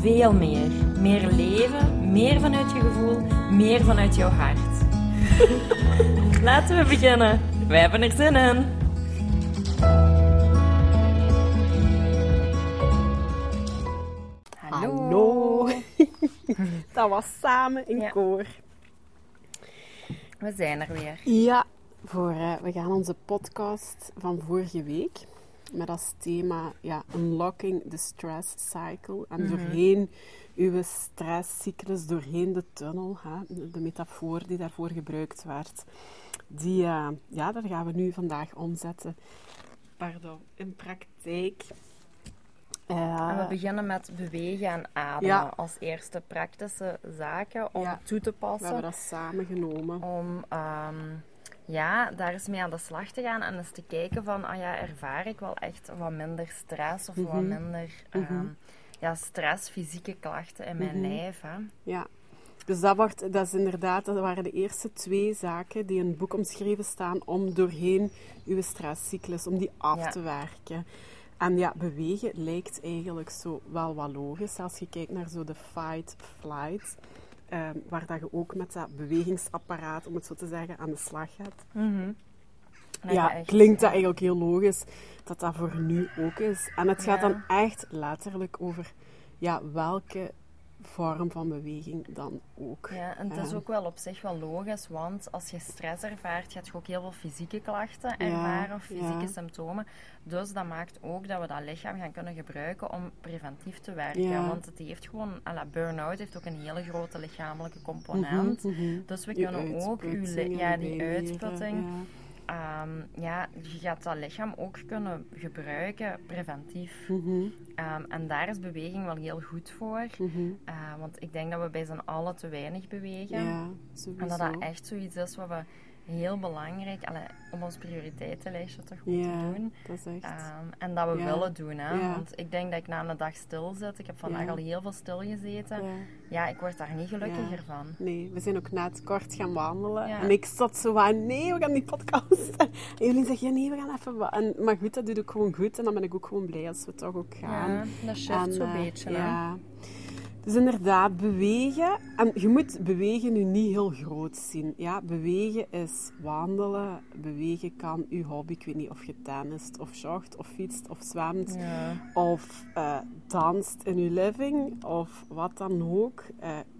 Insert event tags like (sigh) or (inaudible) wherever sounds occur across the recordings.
veel meer. Meer leven, meer vanuit je gevoel, meer vanuit jouw hart. (laughs) Laten we beginnen. Wij hebben er zin in. Hallo. (laughs) Dat was samen in Ja. koor. We zijn er weer. Ja, voor, eh, we gaan onze podcast van vorige week met als thema ja, Unlocking the Stress Cycle. En doorheen uw stresscyclus, doorheen de tunnel, hè, de, metafoor die daarvoor gebruikt werd. Die, eh, ja, daar gaan we nu vandaag omzetten pardon, in praktijk. Eh, En we beginnen met bewegen en ademen Ja. als eerste praktische zaken om Ja. toe te we passen. hebben dat samen genomen. om ehm, ja, daar eens mee aan de slag te gaan en eens te kijken van, ah ja, ervaar ik wel echt wat minder stress of wat Mhm. minder ehm, ja, stress, fysieke klachten in mijn Mhm. lijf. Hè? Ja, dus dat, wordt, dat is inderdaad, dat waren de eerste twee zaken die in het boek omschreven staan om doorheen uw stresscyclus, om die af Ja. te werken. En ja, bewegen lijkt eigenlijk zo wel wat logisch als je kijkt naar zo de fight-flight, ehm, waar dat je ook met dat bewegingsapparaat, om het zo te zeggen, aan de slag gaat. Dat Ja, echt, klinkt dat eigenlijk heel logisch dat dat voor nu ook is. En het gaat dan echt letterlijk over ja, welke vorm van beweging dan ook. Ja, en het is Ja. ook wel op zich wel logisch, want als je stress ervaart, gaat je ook heel veel fysieke klachten Ja, ervaren of fysieke ja. symptomen. Dus dat maakt ook dat we dat lichaam gaan kunnen gebruiken om preventief te werken. Ja. Want het heeft gewoon, à la burn-out heeft ook een hele grote lichamelijke component. Mhm, mhm. Dus we kunnen ook uw ja, die uitputting. Ja. Ehm, ja, je gaat dat lichaam ook kunnen gebruiken preventief. Mhm, Ehm, en daar is beweging wel heel goed voor. mhm. Eh, want ik denk dat we bij z'n allen te weinig bewegen. Ja. En dat dat echt zoiets is wat we heel belangrijk, allee, om ons prioriteitenlijstje toch goed ja, te doen. dat is echt... Ehm, en dat we Ja. willen doen. Hè? Ja. Want ik denk dat ik na een dag stil zit. Ik heb vandaag Ja. al heel veel stilgezeten. ja. Ja, ik word daar niet gelukkiger Ja. van. Nee, we zijn ook net kort gaan wandelen. Ja. En ik zat zo van, nee, we gaan die podcast. (laughs) En jullie zeggen, ja, nee, we gaan even... En, maar goed, dat doet ook gewoon goed. En dan ben ik ook gewoon blij als we toch ook gaan. Ja, dat shift zo'n eh, beetje. hè. Dus inderdaad, bewegen. En je moet bewegen nu niet heel groot zien. Ja, bewegen is wandelen. Bewegen kan uw hobby. Ik weet niet of je tennist of jogt of fietst of zwemt. Ja. Of eh, danst in uw living. Of wat dan ook.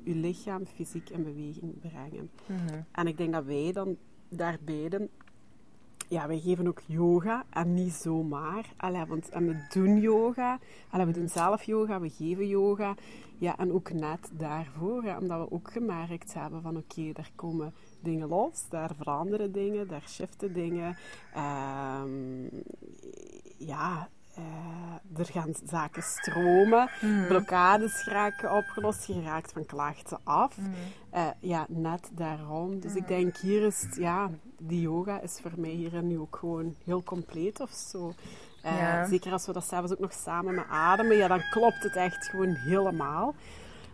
uw lichaam fysiek in beweging brengen. Mhm. En ik denk dat wij dan daar beiden... Ja, wij geven ook yoga en niet zomaar. Allee, want en we doen yoga. Allee, we doen zelf yoga, we geven yoga. Ja, en ook net daarvoor, omdat we ook gemerkt hebben van oké, daar komen dingen los, daar veranderen dingen, daar shiften dingen. Ehm, ja, er gaan zaken stromen, blokkades raken opgelost, je raakt van klachten af. Eh, ja, net daarom. Dus ik denk hier is het, ja, die yoga is voor mij hier nu ook gewoon heel compleet of zo. Eh, Ja. Zeker als we dat s'avonds ook nog samen met ademen, ja, dan klopt het echt gewoon helemaal.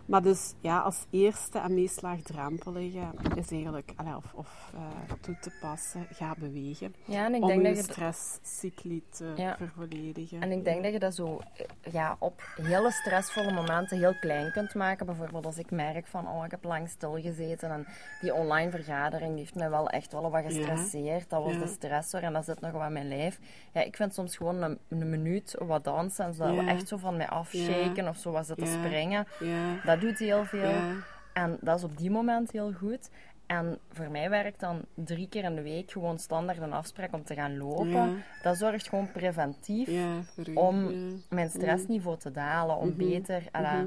Maar dus ja, als eerste en meest laagdrempelige is eigenlijk, of, of eh, toe te passen, ga bewegen. Ja, en ik om denk je dat je... stresscycli te Ja. vervolledigen. En ik denk dat je dat zo eh, ja, op hele stressvolle momenten heel klein kunt maken. Bijvoorbeeld als ik merk van, oh, ik heb lang stilgezeten en die online vergadering die heeft mij wel echt wel wat gestresseerd. Dat was Ja. de stressor en dat zit nog wat in mijn lijf. Ja, ik vind soms gewoon een, een minuut wat dansen en zodat we echt zo van mij afshaken of zo wat zitten Ja. springen. Ja, Dat doet heel veel. ja, En dat is op die moment heel goed. En voor mij werkt dan drie keer in de week gewoon standaard een afspraak om te gaan lopen. Ja. Dat zorgt gewoon preventief ja, voor u, om ja. mijn stressniveau te dalen, om beter, ala,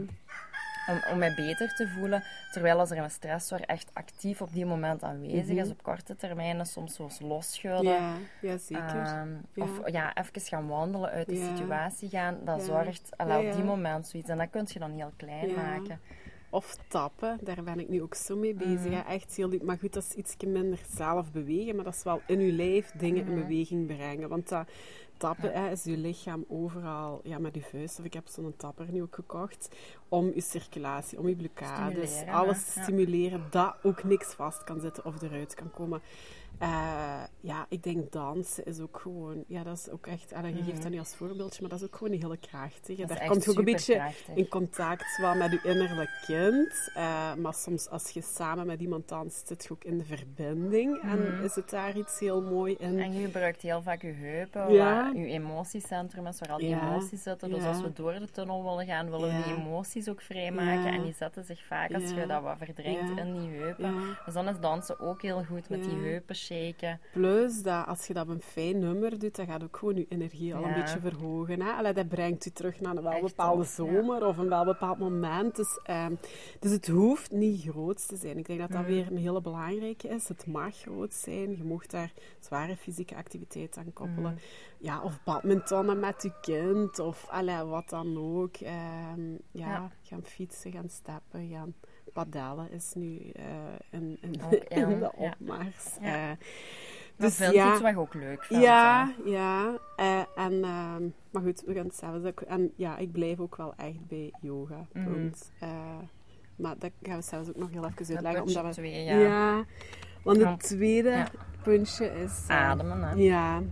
om, om mij beter te voelen. Terwijl als er een stressor echt actief op die moment aanwezig is, op korte termijn, soms zoals losschudden. Ja, ja zeker. Ehm, Ja. Of ja, even gaan wandelen, uit de Ja. situatie gaan. Dat zorgt Ja, op die moment zoiets. En dat kun je dan heel klein maken. of tappen, daar ben ik nu ook zo mee bezig. Mhm. Echt heel. Maar goed, dat is iets minder zelf bewegen, maar dat is wel in je lijf dingen Mhm. in beweging brengen. Want dat tappen hè, is je lichaam overal ja, met je vuist. Of ik heb zo'n tapper nu ook gekocht om je circulatie, om je blokkades, Stimuleren, alles te stimuleren, dat ook niks vast kan zitten of eruit kan komen. Eh, ja, ik denk dansen is ook gewoon, ja, dat is ook echt, en je geeft dat niet als voorbeeldje, maar dat is ook gewoon een hele krachtige. Mhm. Daar komt je ook een beetje in contact wel met je innerlijk kind. Eh, maar soms als je samen met iemand danst, zit je ook in de verbinding. En is het daar iets heel mooi in. Mhm. En je gebruikt heel vaak je heupen, Ja. Je emotiecentrum is, waar al die Ja. emoties zitten. Dus als we door de tunnel willen gaan, willen we die emoties ook vrijmaken. En die zetten zich vaak als je dat wat verdrinkt Ja. in die heupen. Dus dan is dansen ook heel goed met die heupen shaken. Plus, dat als je dat op een fijn nummer doet, dan gaat ook gewoon je energie al een beetje verhogen. Hè? Allee, dat brengt je terug naar een wel Echt bepaalde zomer of een wel bepaald moment. Dus, ehm, dus het hoeft niet groot te zijn. Ik denk dat dat Mhm. weer een hele belangrijke is. Het mag groot zijn. Je mocht daar zware fysieke activiteit aan koppelen. Mhm. Ja, of badmintonnen met je kind, of allee, wat dan ook. Ehm, ja, Ja. gaan fietsen, gaan stappen, gaan padellen is nu eh, in, in, Ook (laughs) in, de opmars. Ja. Eh, Dat dus vind ja, iets wat ook leuk vindt. ja, ja. eh, en, ehm, maar goed, we gaan het zelfs ook... En ja, ik blijf ook wel echt bij yoga. Mhm. Punt. Maar dat gaan we zelfs ook nog heel even Dat uitleggen. Omdat we, twee, ja. ja. want het tweede puntje is... Ademen, hè. Ja.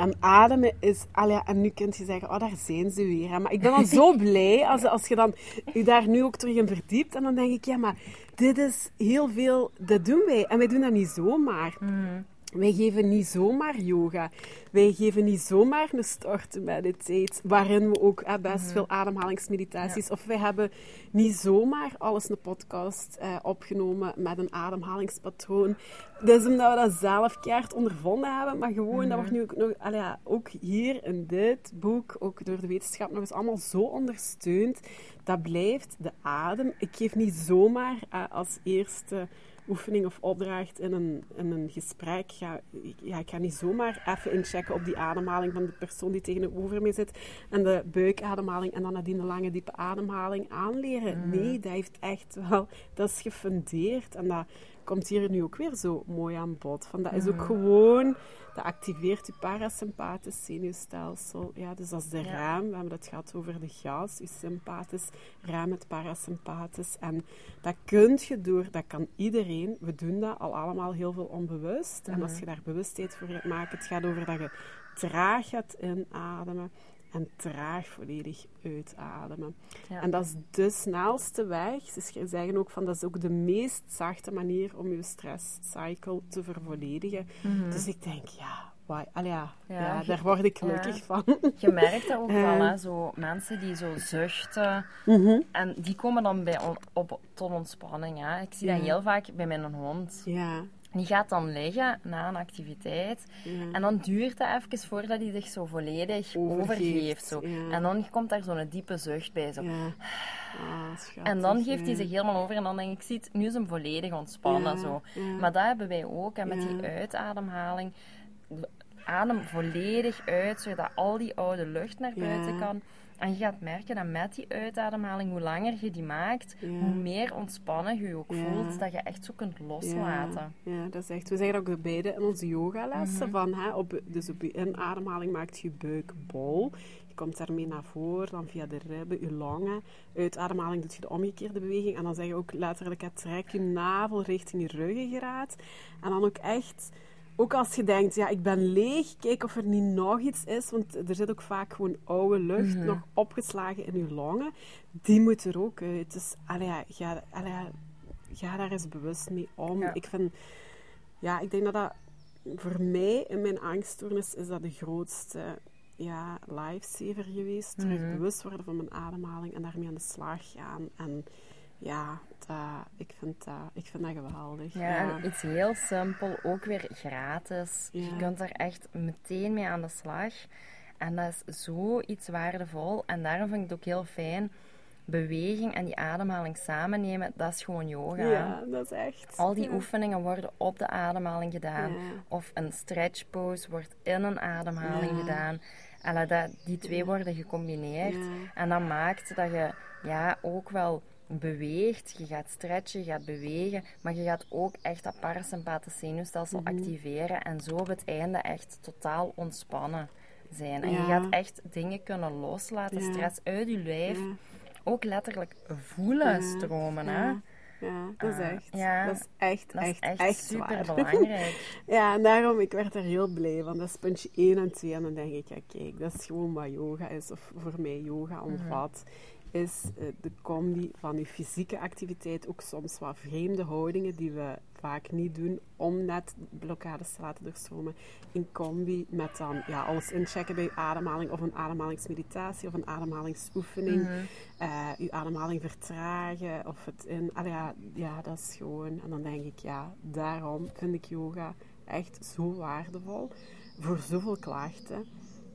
En ademen is... Allee, en nu kunt je zeggen, oh, daar zijn ze weer. Hè. Maar ik ben dan zo (laughs) blij als, als je dan je daar nu ook terug in verdiept. En dan denk ik, ja, maar dit is heel veel... Dat doen wij. En wij doen dat niet zomaar. Mhm. Wij geven niet zomaar yoga. Wij geven niet zomaar een start meditate, waarin we ook eh, best veel ademhalingsmeditaties. Of wij hebben niet zomaar alles een podcast eh, opgenomen met een ademhalingspatroon. Dat is omdat we dat zelf keihard ondervonden hebben, maar gewoon, dat wordt nu ook, nog, ja, ook hier in dit boek, ook door de wetenschap, nog eens allemaal zo ondersteund. Dat blijft de adem. Ik geef niet zomaar eh, als eerste oefening of opdracht in een, in een gesprek. Ga, ja, ik ga niet zomaar even inchecken op die ademhaling van de persoon die tegenover mij zit en de buikademhaling en dan nadien de lange diepe ademhaling aanleren. Nee, dat heeft echt wel, dat is gefundeerd en dat komt hier nu ook weer zo mooi aan bod. Van, dat is ook gewoon, dat activeert je parasympathisch zenuwstelsel. Ja, dus dat is de raam. We hebben het gehad over de gas, je sympathisch, raam het parasympathisch. En dat kun je door, dat kan iedereen. We doen dat al allemaal heel veel onbewust. En als je daar bewustheid voor maken, het gaat over dat je traag gaat inademen en traag volledig uitademen. Ja. En dat is de snelste weg. Ze zeggen ook van dat is ook de meest zachte manier om je stresscycle te vervolledigen. Dus ik denk, ja? Allee, ja, Mhm. Ja, ja, je- daar word ik gelukkig ja. van. Je merkt dat ook Eh. (laughs) wel, hè? Zo, mensen die zo zuchten. Mhm. En die komen dan bij on- op, tot ontspanning. Hè? Ik zie dat heel vaak bij mijn hond. Ja, Die gaat dan liggen na een activiteit. ja. En dan duurt het even voordat hij zich zo volledig Overgeeft, overgeeft. zo. ja. En dan komt daar zo'n diepe zucht bij. Zo. ja. Ah, schattig, En dan geeft hij zich helemaal over en dan denk ik, zie het, nu is hem volledig ontspannen. Zo. Maar dat hebben wij ook. En met die uitademhaling, adem volledig uit, zodat al die oude lucht naar Ja. buiten kan. En je gaat merken dat met die uitademhaling, hoe langer je die maakt, Ja. hoe meer ontspannen je je ook Ja. voelt, dat je echt zo kunt loslaten. Ja, ja, dat is echt. We zeggen ook beide in onze yogalessen Mhm. van, hè, op, dus op je inademhaling maakt je buik bol. Je komt daarmee naar voren, dan via de ribben, je longen. Uitademhaling doet je de omgekeerde beweging. En dan zeg je ook letterlijk, hè, trek je navel richting je ruggengraat. En dan ook echt, ook als je denkt, ja, ik ben leeg, kijk of er niet nog iets is. Want er zit ook vaak gewoon oude lucht Mhm. nog opgeslagen in je longen. Die moet er ook uit. Dus, allee, ja, ga, allee, ja, ga daar eens bewust mee om. Ja. Ik vind, ja, ik denk dat dat voor mij in mijn angststoornis is dat de grootste ja, lifesaver geweest. Terug Mhm. bewust worden van mijn ademhaling en daarmee aan de slag gaan. En ja, dat, ik, vind dat, ik vind dat geweldig. Ja, en iets heel simpel, ook weer gratis. Je Ja. kunt er echt meteen mee aan de slag. En dat is zoiets waardevol. En daarom vind ik het ook heel fijn. Beweging en die ademhaling samen nemen, dat is gewoon yoga. Ja, dat is echt. Al die ja. oefeningen worden op de ademhaling gedaan. Ja. Of een stretch pose wordt in een ademhaling Ja. gedaan. En dat, die twee worden gecombineerd. Ja. En dat maakt dat je ja, ook wel beweegt, je gaat stretchen, je gaat bewegen, maar je gaat ook echt dat parasympathische zenuwstelsel Mhm. activeren en zo op het einde echt totaal ontspannen zijn. En je gaat echt dingen kunnen loslaten, Ja. stress uit je lijf, Ja. ook letterlijk voelen stromen. Hè? Ja. Ja, dat is Ah, echt. ja. Dat is echt, Dat is echt, echt, echt, super belangrijk. (laughs) Ja, en daarom, ik werd er heel blij van. Dat is puntje 1 en 2. En dan denk ik, ja kijk, dat is gewoon wat yoga is. Of voor mij yoga omvat. Is eh, de combi van je fysieke activiteit. Ook soms wat vreemde houdingen die we vaak niet doen. Om net blokkades te laten doorstromen. In combi met dan ja, alles inchecken bij je ademhaling. Of een ademhalingsmeditatie. Of een ademhalingsoefening. Eh, je ademhaling vertragen of het in. Allee, ja, ja, dat is gewoon. En dan denk ik, ja, daarom vind ik yoga echt zo waardevol voor zoveel klachten.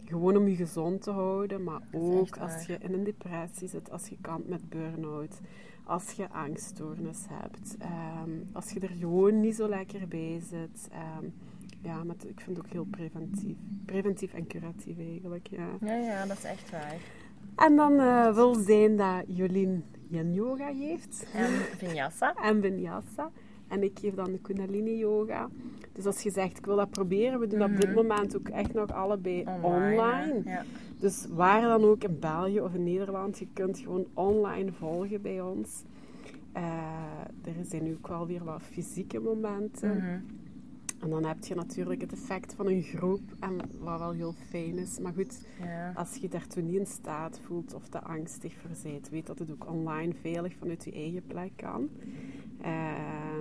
Gewoon om je gezond te houden, maar ook als je in een depressie zit, als je kampt met burn-out, als je angststoornis hebt, ehm, als je er gewoon niet zo lekker bij zit. ehm, ja, met, ik vind het ook heel preventief. Preventief en curatief eigenlijk, ja. Ja, ja, dat is echt waar. En dan eh, wil zijn dat Jolien yin yoga geeft En vinyasa. (laughs) en vinyasa. En ik geef dan de kundalini yoga. Dus als je zegt, ik wil dat proberen, we doen dat op dit moment ook echt nog allebei online. Ja. Dus waar dan ook in België of in Nederland, je kunt gewoon online volgen bij ons. Eh, er zijn nu ook wel weer wat fysieke momenten. Mhm. En dan heb je natuurlijk het effect van een groep, en wat wel heel fijn is. Maar goed, Ja. als je daartoe niet in staat voelt of te angstig voor bent, weet dat het ook online veilig vanuit je eigen plek kan.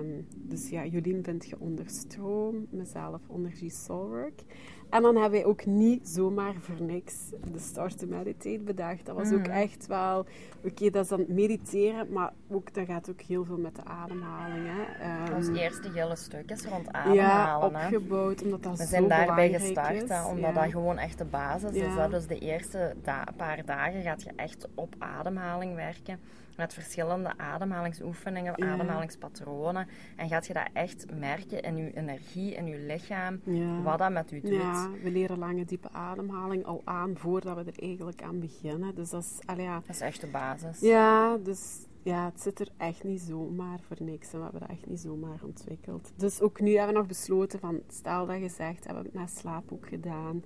Ehm, dus ja, Jolien vind je onder stroom, mezelf onder G-Soulwork. En dan hebben wij ook niet zomaar voor niks de Start to Meditate bedacht. Dat was ook Mhm. echt wel, oké, dat is dan mediteren, maar ook, dat gaat ook heel veel met de ademhaling. Hè. Ehm, Ons eerste hele stuk is rond ja, ademhalen. hè. opgebouwd, omdat dat We zo zijn daarbij gestart, is. hè, omdat Ja. dat gewoon echt de basis is. Ja. Hè. Dus de eerste da- paar dagen gaat je echt op ademhaling werken. Met verschillende ademhalingsoefeningen, Ja. ademhalingspatronen. En gaat je dat echt merken in je energie, in je lichaam, Ja. wat dat met u doet. Ja, we leren lange diepe ademhaling al aan voordat we er eigenlijk aan beginnen. Dus dat is, ja. Dat is echt de basis. ja, dus ja, het zit er echt niet zomaar voor niks. En we hebben dat echt niet zomaar ontwikkeld. Dus ook nu hebben we nog besloten van, stel dat je zegt, hebben we het na slaap ook gedaan.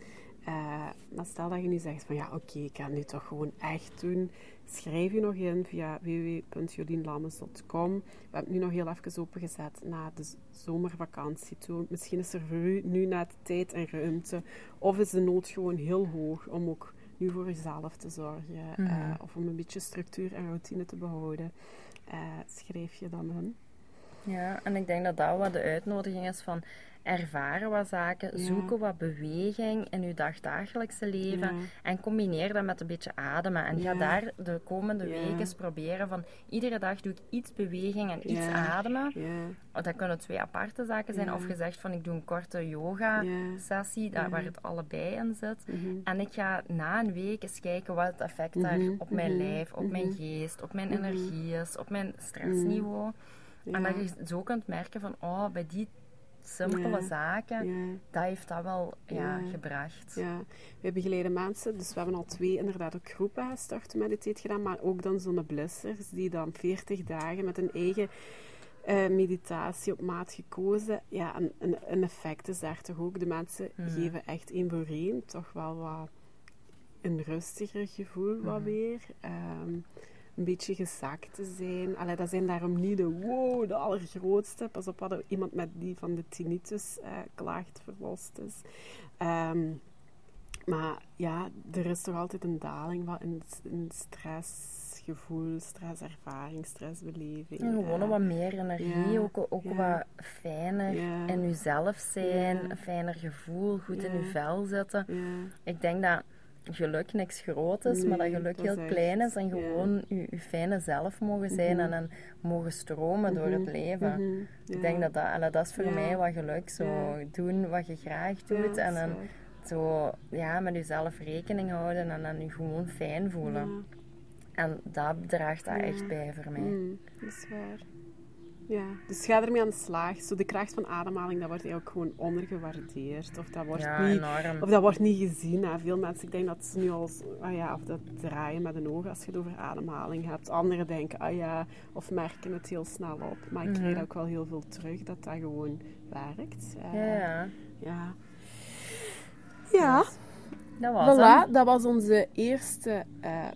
Eh, maar stel dat je nu zegt van, ja oké, ik ga het nu toch gewoon echt doen. Schrijf je nog in via www.jolienlammes.com. We hebben het nu nog heel even opengezet na de zomervakantie toe. Misschien is er voor u nu net tijd en ruimte. Of is de nood gewoon heel hoog om ook nu voor jezelf te zorgen. Mhm. eh, of om een beetje structuur en routine te behouden. Eh, schrijf je dan in. Ja, en ik denk dat dat wat de uitnodiging is van ervaren wat zaken, Ja. zoeken wat beweging in je dagdagelijkse leven Ja. en combineer dat met een beetje ademen. En ga daar de komende weken eens proberen van iedere dag doe ik iets beweging en iets Ja. ademen. Ja, Dat kunnen twee aparte zaken zijn. Of je zegt van ik doe een korte yoga sessie, daar waar het allebei in zit. mhm. En ik ga na een week eens kijken wat het effect daar Mhm, op mijn mhm, lijf, op mijn geest, op mijn energie is, op mijn stressniveau. En dat je zo kunt merken van, oh, bij die simpele Ja. zaken, Ja. dat heeft dat wel ja, gebracht. Ja, we begeleiden mensen, dus we hebben al twee inderdaad ook groepen gestart meditate gedaan, maar ook dan zo'n blissers die dan 40 dagen met een eigen eh, meditatie op maat gekozen. Ja, en een, een effect is daar toch ook. De mensen Mhm. geven echt één voor één toch wel wat een rustiger gevoel wat Mhm. weer. Ehm, een beetje gezakt te zijn. Allee, dat zijn daarom niet de wow, de allergrootste. Pas op, hadden iemand met die van de tinnitus eh klaagt verlost is. Ehm, maar ja, er is toch altijd een daling wat in, in stressgevoel, stresservaring, stressbeleving. En gewoon eh, wat meer energie, ja, ook, ook ja. wat fijner Ja. in jezelf zijn, een fijner gevoel, goed in je vel zitten. Ik denk dat geluk niks groot is, maar dat geluk dat heel echt- klein is en gewoon je, fijne zelf mogen zijn Mhm. en, en mogen stromen door het Mhm, leven. mhm, Ik ja. denk dat dat, dat is voor Ja. mij wat geluk, zo doen wat je graag doet en dan zo ja, met jezelf rekening houden en dan je gewoon fijn voelen. En dat draagt dat echt bij voor mij. Mm, dat is waar. Ja, dus ga ermee aan de slag. Zo de kracht van ademhaling, dat wordt eigenlijk gewoon ondergewaardeerd. Of dat wordt, Ja, niet, enorm. of dat wordt niet gezien. Hè. Veel mensen, ik denk dat ze nu al, ah ja, of dat draaien met een oog als je het over ademhaling hebt. Anderen denken, ah ja, of merken het heel snel op. Maar ik krijg Mhm. ook wel heel veel terug dat dat gewoon werkt. Eh, Ja, ja. ja. Dat was. Voilà, dat was onze eerste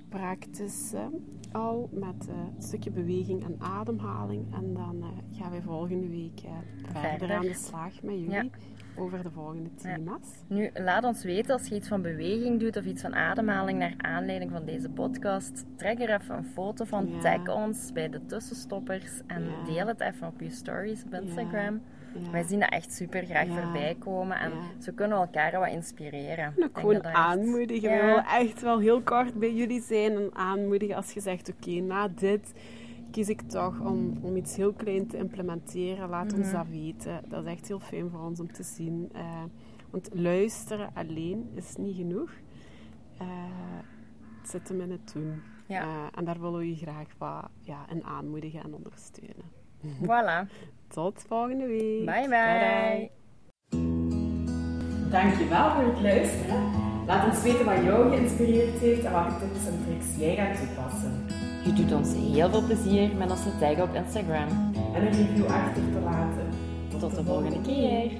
practice eh, al met eh, een stukje beweging en ademhaling. En dan eh, gaan wij volgende week eh, verder. Verder. aan de slag met jullie Ja. over de volgende Ja. thema's. Nu, laat ons weten als je iets van beweging doet of iets van ademhaling naar aanleiding van deze podcast. Trek er even een foto van, tag ons bij de tussenstoppers en deel het even op je stories op Instagram. Ja. Wij zien dat echt super graag Ja. voorbij komen en Ja. zo kunnen we elkaar wat inspireren. En ook gewoon dat aanmoedigen. Ja. We willen echt wel heel kort bij jullie zijn en aanmoedigen als je zegt, oké, na dit kies ik toch om, om iets heel klein te implementeren. Laat ons Mhm. dat weten. Dat is echt heel fijn voor ons om te zien. Eh, want luisteren alleen is niet genoeg. Eh, het zit hem in het doen. Ja. Eh, en daar willen we je graag wat ja, in aanmoedigen en ondersteunen. Voilà. (laughs) Tot volgende week. Bye bye. Dankjewel voor het luisteren. Laat ons weten wat jou geïnspireerd heeft en welke tips en tricks jij gaat toepassen. Je doet ons heel veel plezier met ons te taggen op Instagram. En een review achter te laten. Tot de volgende keer.